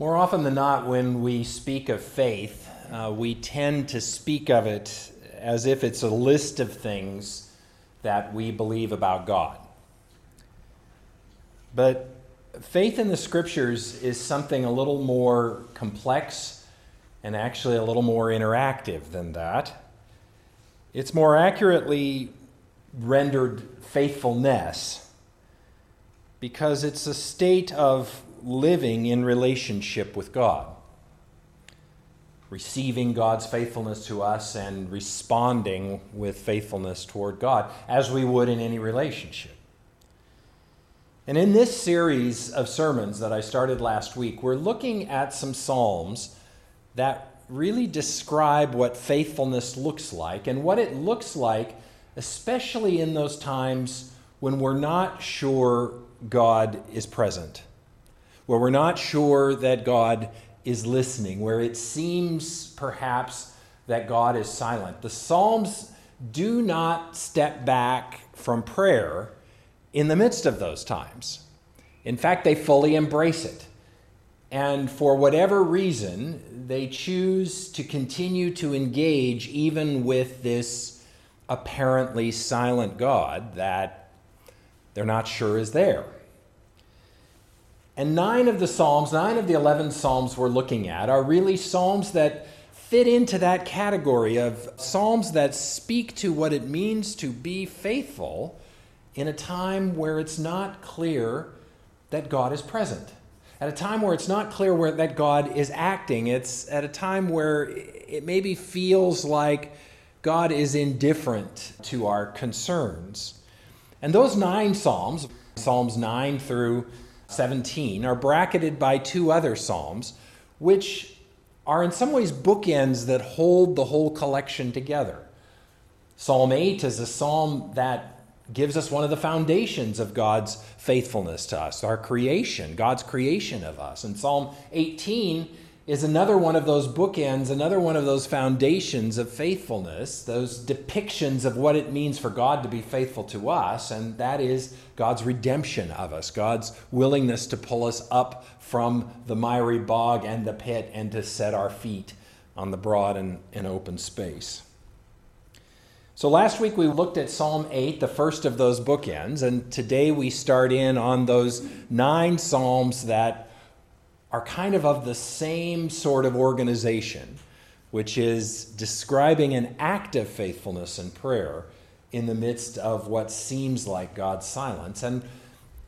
More often than not, when we speak of faith, uh, we tend to speak of it as if it's a list of things that we believe about God. But faith in the scriptures is something a little more complex and actually a little more interactive than that. It's more accurately rendered faithfulness because it's a state of living in relationship with God, receiving God's faithfulness to us and responding with faithfulness toward God, as we would in any relationship. And in this series of sermons that I started last week, we're looking at some Psalms that really describe what faithfulness looks like and what it looks like, especially in those times when we're not sure God is present where we're not sure that God is listening, where it seems perhaps that God is silent. The Psalms do not step back from prayer in the midst of those times. In fact, they fully embrace it. And for whatever reason, they choose to continue to engage even with this apparently silent God that they're not sure is there. And nine of the Psalms, nine of the 11 Psalms we're looking at, are really Psalms that fit into that category of Psalms that speak to what it means to be faithful in a time where it's not clear that God is present. At a time where it's not clear where, that God is acting. It's at a time where it maybe feels like God is indifferent to our concerns. And those nine Psalms, Psalms 9 through 17 are bracketed by two other Psalms, which are in some ways bookends that hold the whole collection together. Psalm 8 is a psalm that gives us one of the foundations of God's faithfulness to us, our creation, God's creation of us. And Psalm 18 is another one of those bookends, another one of those foundations of faithfulness, those depictions of what it means for God to be faithful to us, and that is God's redemption of us, God's willingness to pull us up from the miry bog and the pit and to set our feet on the broad and, and open space. So last week we looked at Psalm 8, the first of those bookends, and today we start in on those nine Psalms that are kind of of the same sort of organization, which is describing an act of faithfulness and prayer in the midst of what seems like God's silence. And,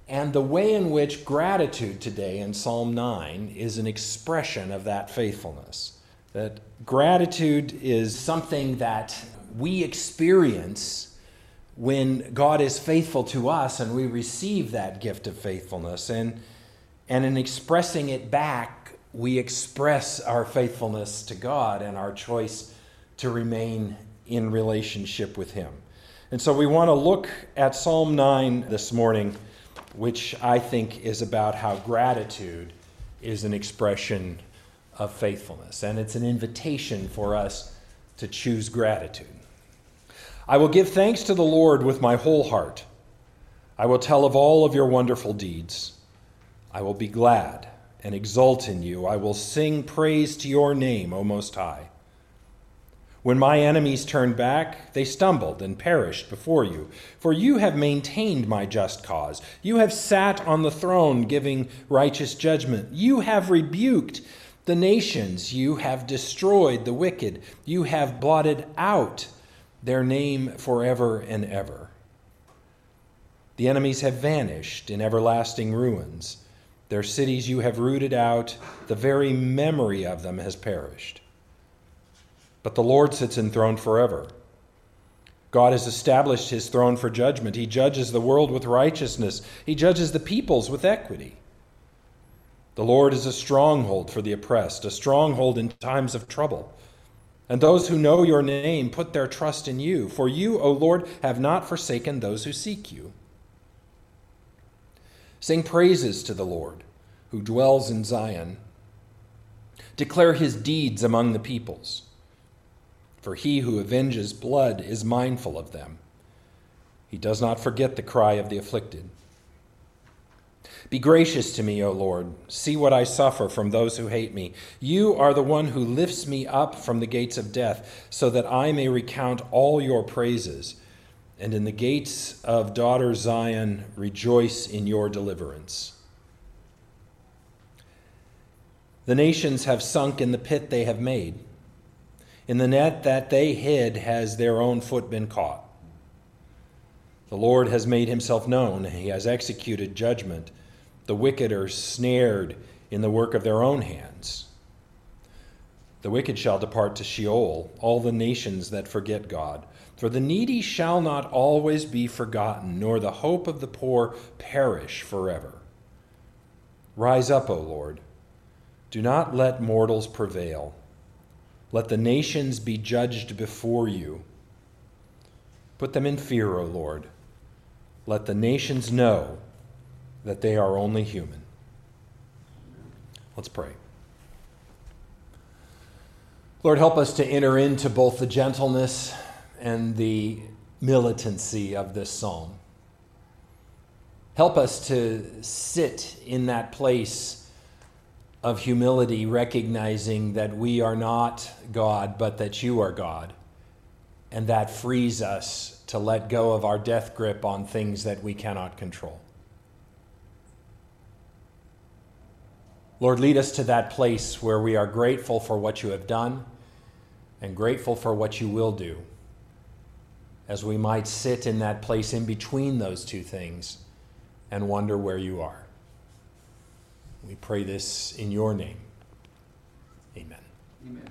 and the way in which gratitude today in Psalm 9 is an expression of that faithfulness. That gratitude is something that we experience when God is faithful to us and we receive that gift of faithfulness. And and in expressing it back, we express our faithfulness to God and our choice to remain in relationship with Him. And so we want to look at Psalm 9 this morning, which I think is about how gratitude is an expression of faithfulness. And it's an invitation for us to choose gratitude. I will give thanks to the Lord with my whole heart. I will tell of all of your wonderful deeds. I will be glad and exult in you. I will sing praise to your name, O Most High. When my enemies turned back, they stumbled and perished before you. For you have maintained my just cause. You have sat on the throne giving righteous judgment. You have rebuked the nations. You have destroyed the wicked. You have blotted out their name forever and ever. The enemies have vanished in everlasting ruins. Their cities you have rooted out, the very memory of them has perished. But the Lord sits enthroned forever. God has established his throne for judgment. He judges the world with righteousness, he judges the peoples with equity. The Lord is a stronghold for the oppressed, a stronghold in times of trouble. And those who know your name put their trust in you, for you, O Lord, have not forsaken those who seek you. Sing praises to the Lord, who dwells in Zion. Declare his deeds among the peoples. For he who avenges blood is mindful of them. He does not forget the cry of the afflicted. Be gracious to me, O Lord. See what I suffer from those who hate me. You are the one who lifts me up from the gates of death, so that I may recount all your praises. And in the gates of daughter Zion, rejoice in your deliverance. The nations have sunk in the pit they have made. In the net that they hid has their own foot been caught. The Lord has made himself known, he has executed judgment. The wicked are snared in the work of their own hands. The wicked shall depart to Sheol, all the nations that forget God. For the needy shall not always be forgotten, nor the hope of the poor perish forever. Rise up, O Lord. Do not let mortals prevail. Let the nations be judged before you. Put them in fear, O Lord. Let the nations know that they are only human. Let's pray. Lord, help us to enter into both the gentleness and the militancy of this psalm. Help us to sit in that place of humility, recognizing that we are not God, but that you are God. And that frees us to let go of our death grip on things that we cannot control. Lord, lead us to that place where we are grateful for what you have done and grateful for what you will do, as we might sit in that place in between those two things and wonder where you are. We pray this in your name. Amen. Amen.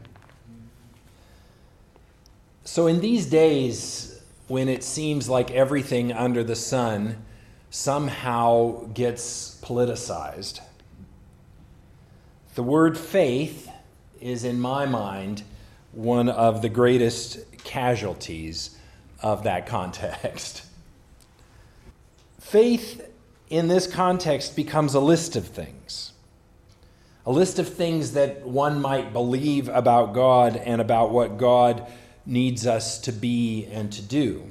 So, in these days when it seems like everything under the sun somehow gets politicized, the word faith is, in my mind, one of the greatest casualties of that context. Faith in this context becomes a list of things. A list of things that one might believe about God and about what God needs us to be and to do.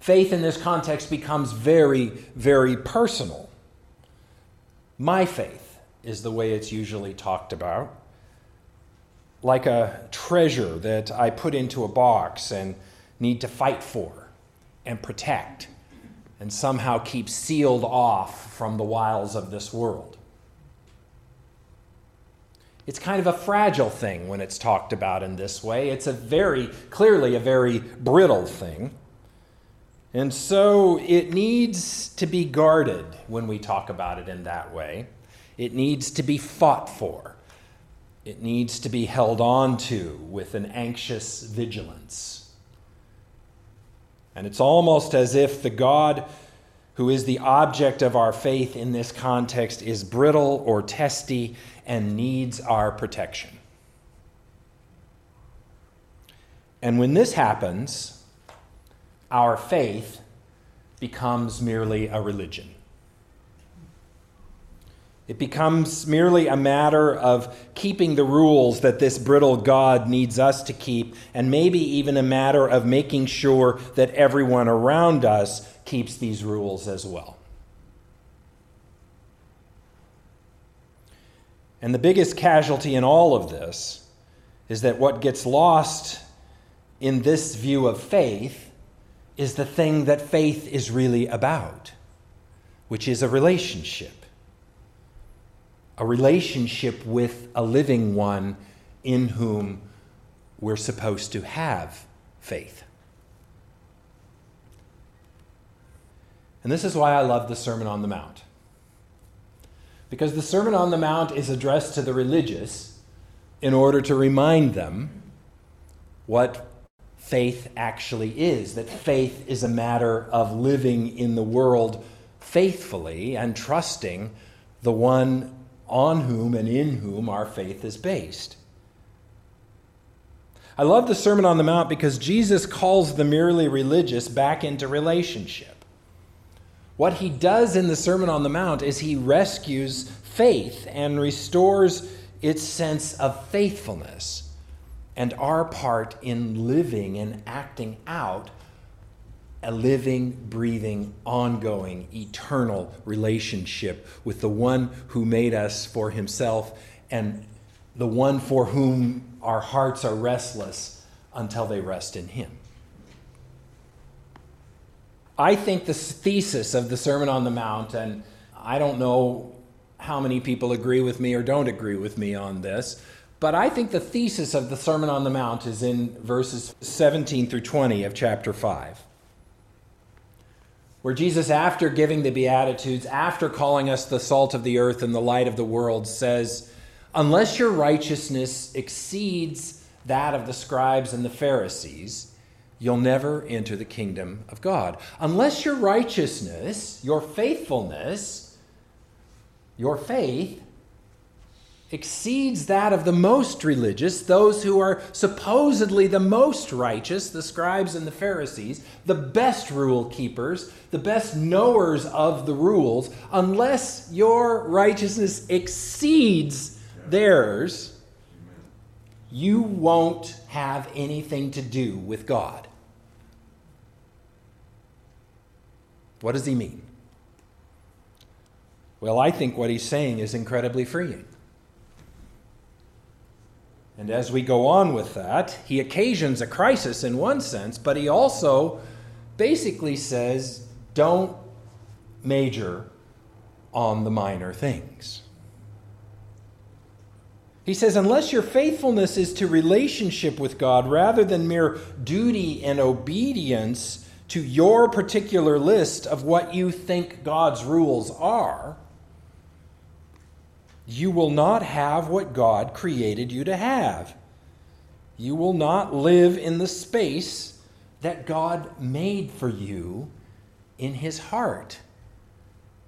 Faith in this context becomes very, very personal. My faith is the way it's usually talked about. Like a treasure that I put into a box and need to fight for and protect and somehow keep sealed off from the wiles of this world. It's kind of a fragile thing when it's talked about in this way. It's a very, clearly, a very brittle thing. And so it needs to be guarded when we talk about it in that way. It needs to be fought for. It needs to be held on to with an anxious vigilance. And it's almost as if the God who is the object of our faith in this context is brittle or testy and needs our protection. And when this happens, our faith becomes merely a religion. It becomes merely a matter of keeping the rules that this brittle God needs us to keep, and maybe even a matter of making sure that everyone around us keeps these rules as well. And the biggest casualty in all of this is that what gets lost in this view of faith is the thing that faith is really about, which is a relationship a relationship with a living one in whom we're supposed to have faith. And this is why I love the Sermon on the Mount. Because the Sermon on the Mount is addressed to the religious in order to remind them what faith actually is that faith is a matter of living in the world faithfully and trusting the one on whom and in whom our faith is based. I love the Sermon on the Mount because Jesus calls the merely religious back into relationship. What he does in the Sermon on the Mount is he rescues faith and restores its sense of faithfulness and our part in living and acting out a living, breathing, ongoing, eternal relationship with the one who made us for himself and the one for whom our hearts are restless until they rest in him. I think the thesis of the Sermon on the Mount, and I don't know how many people agree with me or don't agree with me on this, but I think the thesis of the Sermon on the Mount is in verses 17 through 20 of chapter 5 where Jesus, after giving the Beatitudes, after calling us the salt of the earth and the light of the world, says, Unless your righteousness exceeds that of the scribes and the Pharisees, you'll never enter the kingdom of God. Unless your righteousness, your faithfulness, your faith exceeds that of the most religious, those who are supposedly the most righteous, the scribes and the Pharisees, the best rule keepers, the best knowers of the rules, unless your righteousness exceeds theirs, you won't have anything to do with God. What does he mean? Well, I think what he's saying is incredibly freeing. And as we go on with that, he occasions a crisis in one sense, but he also basically says, don't major on the minor things. He says, unless your faithfulness is to relationship with God rather than mere duty and obedience to your particular list of what you think God's rules are, you will not have what God created you to have. You will not live in the space that God made for you in His heart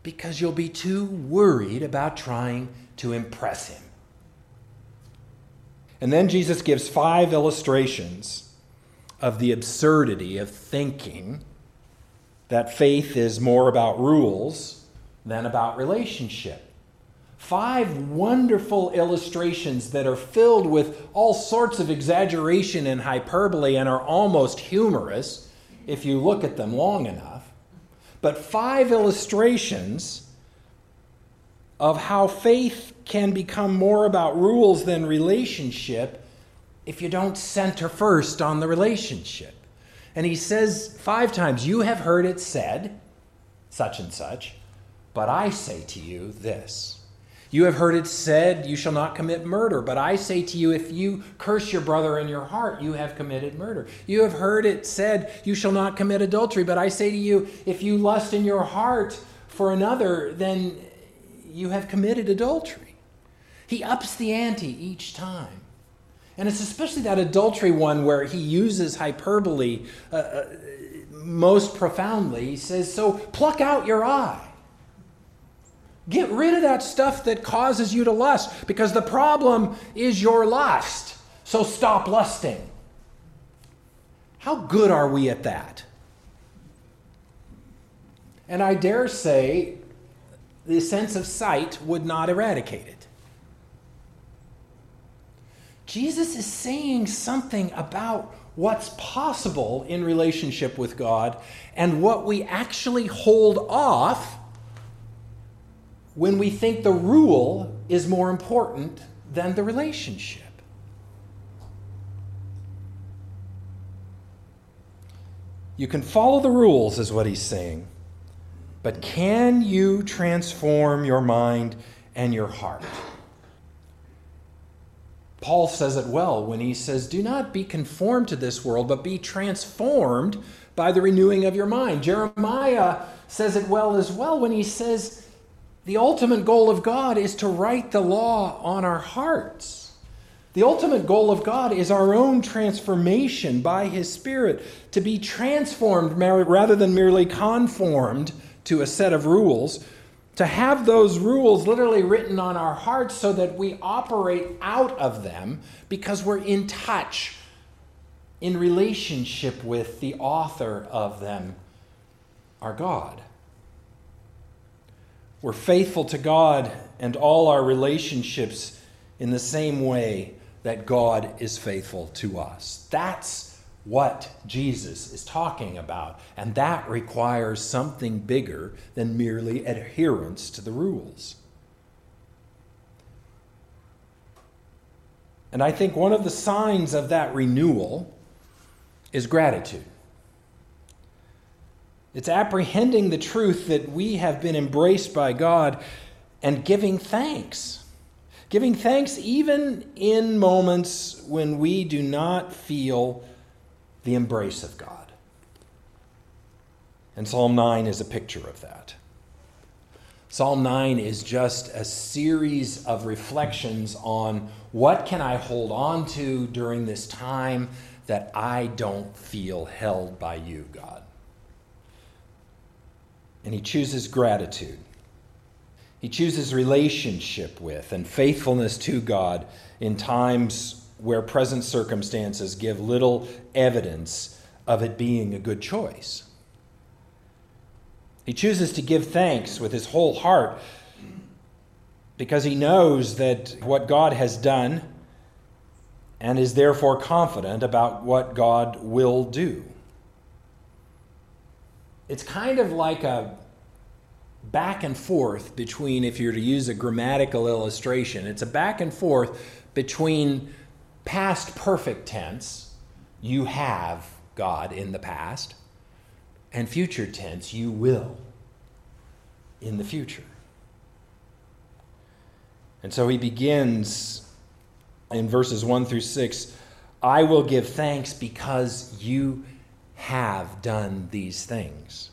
because you'll be too worried about trying to impress Him. And then Jesus gives five illustrations of the absurdity of thinking that faith is more about rules than about relationship five wonderful illustrations that are filled with all sorts of exaggeration and hyperbole and are almost humorous if you look at them long enough. But five illustrations of how faith can become more about rules than relationship if you don't center first on the relationship. And he says five times, You have heard it said, such and such, but I say to you this. You have heard it said, You shall not commit murder. But I say to you, if you curse your brother in your heart, you have committed murder. You have heard it said, You shall not commit adultery. But I say to you, if you lust in your heart for another, then you have committed adultery. He ups the ante each time. And it's especially that adultery one where he uses hyperbole uh, uh, most profoundly. He says, So pluck out your eye. Get rid of that stuff that causes you to lust because the problem is your lust. So stop lusting. How good are we at that? And I dare say the sense of sight would not eradicate it. Jesus is saying something about what's possible in relationship with God and what we actually hold off when we think the rule is more important than the relationship. You can follow the rules, is what he's saying, but can you transform your mind and your heart? Paul says it well when he says, Do not be conformed to this world, but be transformed by the renewing of your mind. Jeremiah says it well as well when he says, the ultimate goal of God is to write the law on our hearts. The ultimate goal of God is our own transformation by His Spirit, to be transformed rather than merely conformed to a set of rules, to have those rules literally written on our hearts so that we operate out of them because we're in touch, in relationship with the author of them, our God. We're faithful to God and all our relationships in the same way that God is faithful to us. That's what Jesus is talking about. And that requires something bigger than merely adherence to the rules. And I think one of the signs of that renewal is gratitude. It's apprehending the truth that we have been embraced by God and giving thanks. Giving thanks even in moments when we do not feel the embrace of God. And Psalm 9 is a picture of that. Psalm 9 is just a series of reflections on what can I hold on to during this time that I don't feel held by you, God and he chooses gratitude. He chooses relationship with and faithfulness to God in times where present circumstances give little evidence of it being a good choice. He chooses to give thanks with his whole heart because he knows that what God has done and is therefore confident about what God will do it's kind of like a back and forth between, if you're to use a grammatical illustration, it's a back and forth between past perfect tense, you have God in the past, and future tense, you will in the future. And so he begins in verses 1 through 6 I will give thanks because you have done these things.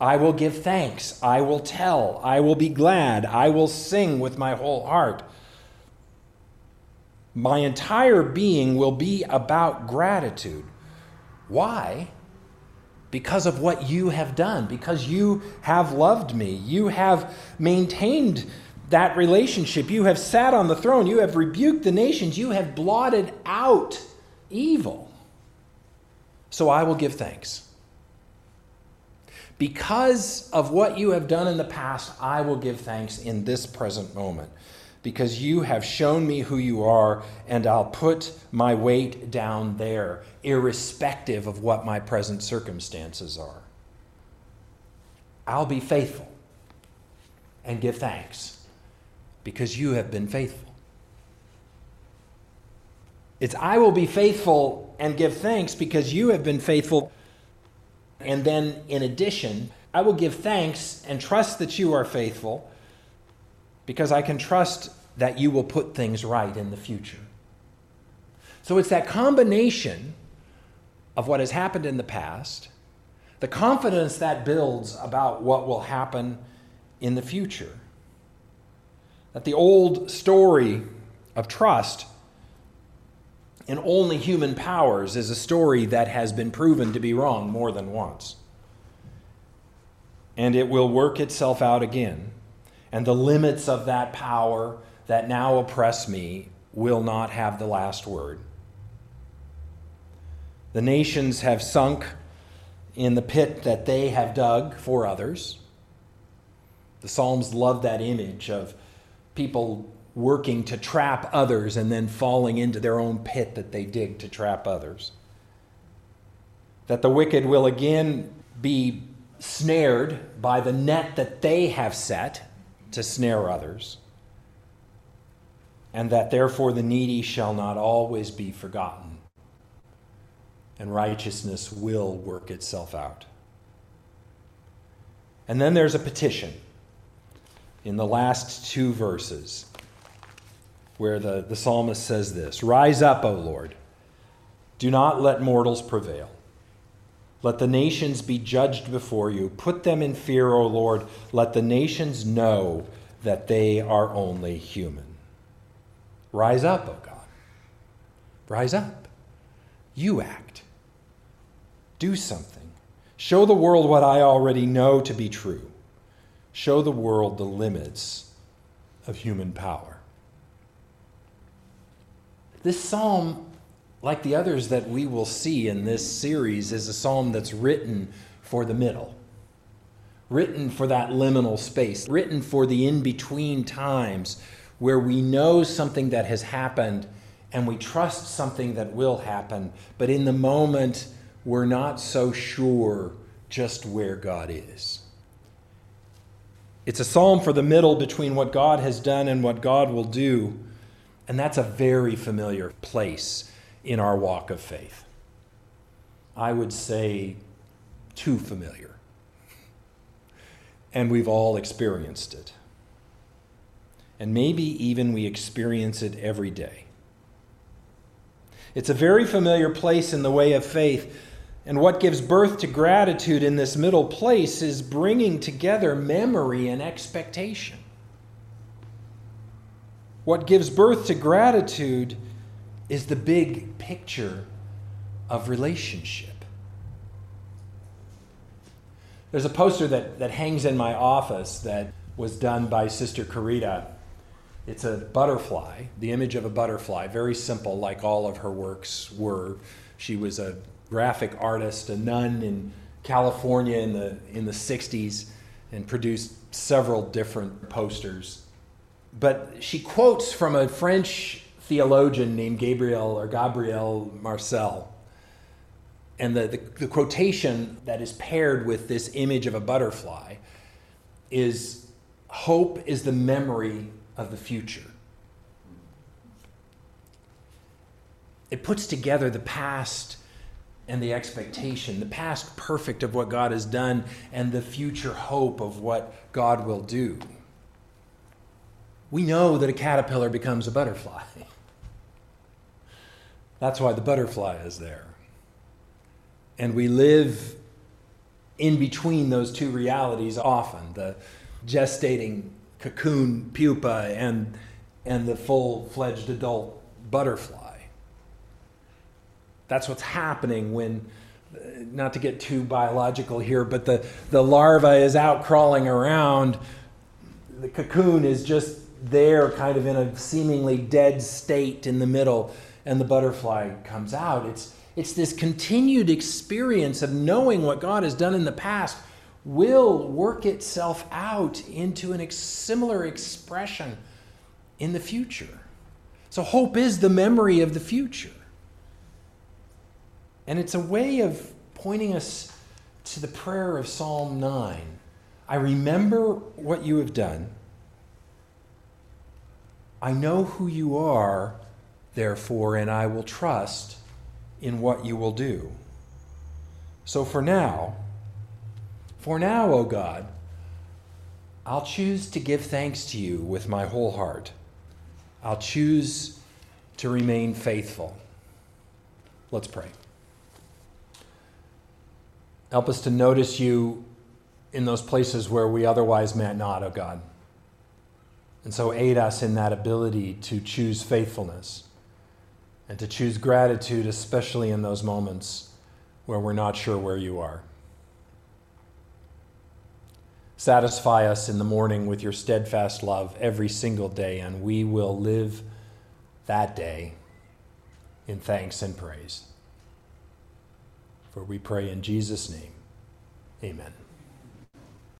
I will give thanks. I will tell. I will be glad. I will sing with my whole heart. My entire being will be about gratitude. Why? Because of what you have done, because you have loved me. You have maintained that relationship. You have sat on the throne. You have rebuked the nations. You have blotted out evil. So I will give thanks. Because of what you have done in the past, I will give thanks in this present moment. Because you have shown me who you are, and I'll put my weight down there, irrespective of what my present circumstances are. I'll be faithful and give thanks because you have been faithful. It's I will be faithful and give thanks because you have been faithful. And then, in addition, I will give thanks and trust that you are faithful because I can trust that you will put things right in the future. So it's that combination of what has happened in the past, the confidence that builds about what will happen in the future. That the old story of trust in only human powers is a story that has been proven to be wrong more than once. And it will work itself out again. And the limits of that power that now oppress me will not have the last word. The nations have sunk in the pit that they have dug for others. The Psalms love that image of people working to trap others and then falling into their own pit that they dig to trap others. That the wicked will again be snared by the net that they have set to snare others, and that therefore the needy shall not always be forgotten, and righteousness will work itself out. And then there's a petition in the last two verses where the, the psalmist says this Rise up, O Lord. Do not let mortals prevail. Let the nations be judged before you. Put them in fear, O Lord. Let the nations know that they are only human. Rise up, O God. Rise up. You act. Do something. Show the world what I already know to be true. Show the world the limits of human power. This psalm, like the others that we will see in this series, is a psalm that's written for the middle, written for that liminal space, written for the in between times where we know something that has happened and we trust something that will happen, but in the moment, we're not so sure just where God is. It's a psalm for the middle between what God has done and what God will do, and that's a very familiar place in our walk of faith. I would say too familiar. And we've all experienced it. And maybe even we experience it every day. It's a very familiar place in the way of faith. And what gives birth to gratitude in this middle place is bringing together memory and expectation. What gives birth to gratitude is the big picture of relationship. There's a poster that, that hangs in my office that was done by Sister Corita. It's a butterfly, the image of a butterfly, very simple, like all of her works were. She was a graphic artist, a nun in California in the, in the 60s, and produced several different posters. But she quotes from a French theologian named Gabriel or Gabriel Marcel and the, the, the, quotation that is paired with this image of a butterfly is hope is the memory of the future. It puts together the past and the expectation, the past perfect of what God has done, and the future hope of what God will do. We know that a caterpillar becomes a butterfly. That's why the butterfly is there. And we live in between those two realities often the gestating cocoon pupa and, and the full fledged adult butterfly. That's what's happening when, not to get too biological here, but the, the larva is out crawling around. The cocoon is just there, kind of in a seemingly dead state in the middle, and the butterfly comes out. It's, it's this continued experience of knowing what God has done in the past will work itself out into a ex- similar expression in the future. So, hope is the memory of the future. And it's a way of pointing us to the prayer of Psalm 9. I remember what you have done. I know who you are, therefore, and I will trust in what you will do. So for now, for now, O God, I'll choose to give thanks to you with my whole heart. I'll choose to remain faithful. Let's pray. Help us to notice you in those places where we otherwise might not, O oh God. And so aid us in that ability to choose faithfulness and to choose gratitude, especially in those moments where we're not sure where you are. Satisfy us in the morning with your steadfast love every single day, and we will live that day in thanks and praise. For we pray in Jesus' name. Amen.